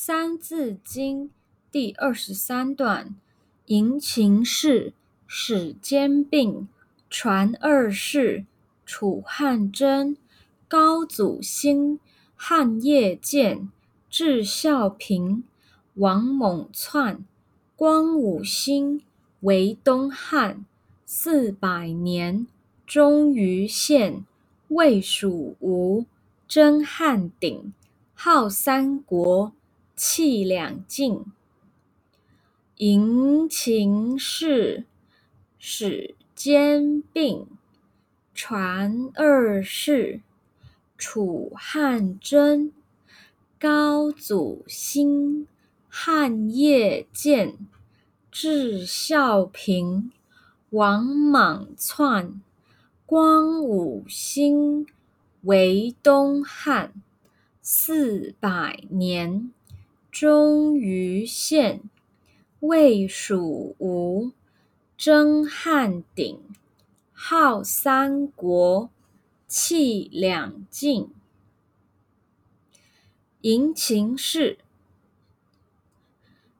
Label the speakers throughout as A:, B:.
A: 三字经》第二十三段：迎秦氏，始兼并，传二世，楚汉争。高祖兴，汉业建，至孝平。王猛篡，光武兴，为东汉。四百年，终于献。魏蜀吴，争汉鼎，号三国。气两晋，迎秦氏，始兼并，传二世，楚汉争。高祖兴，汉业建，至孝平。王莽篡，光武兴，为东汉。四百年。终于献，魏蜀吴，争汉鼎，号三国，气两晋。迎秦氏，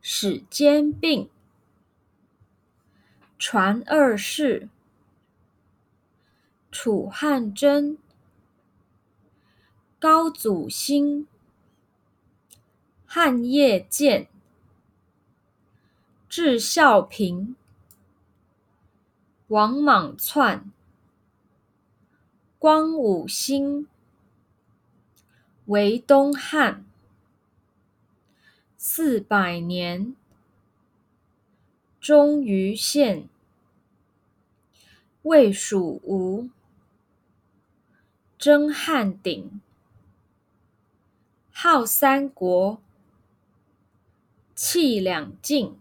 A: 始兼并，传二世，楚汉争。高祖兴。汉业建，至孝平。王莽篡，光武兴，为东汉。四百年，终于献。魏蜀吴，争汉鼎，号三国。气两尽。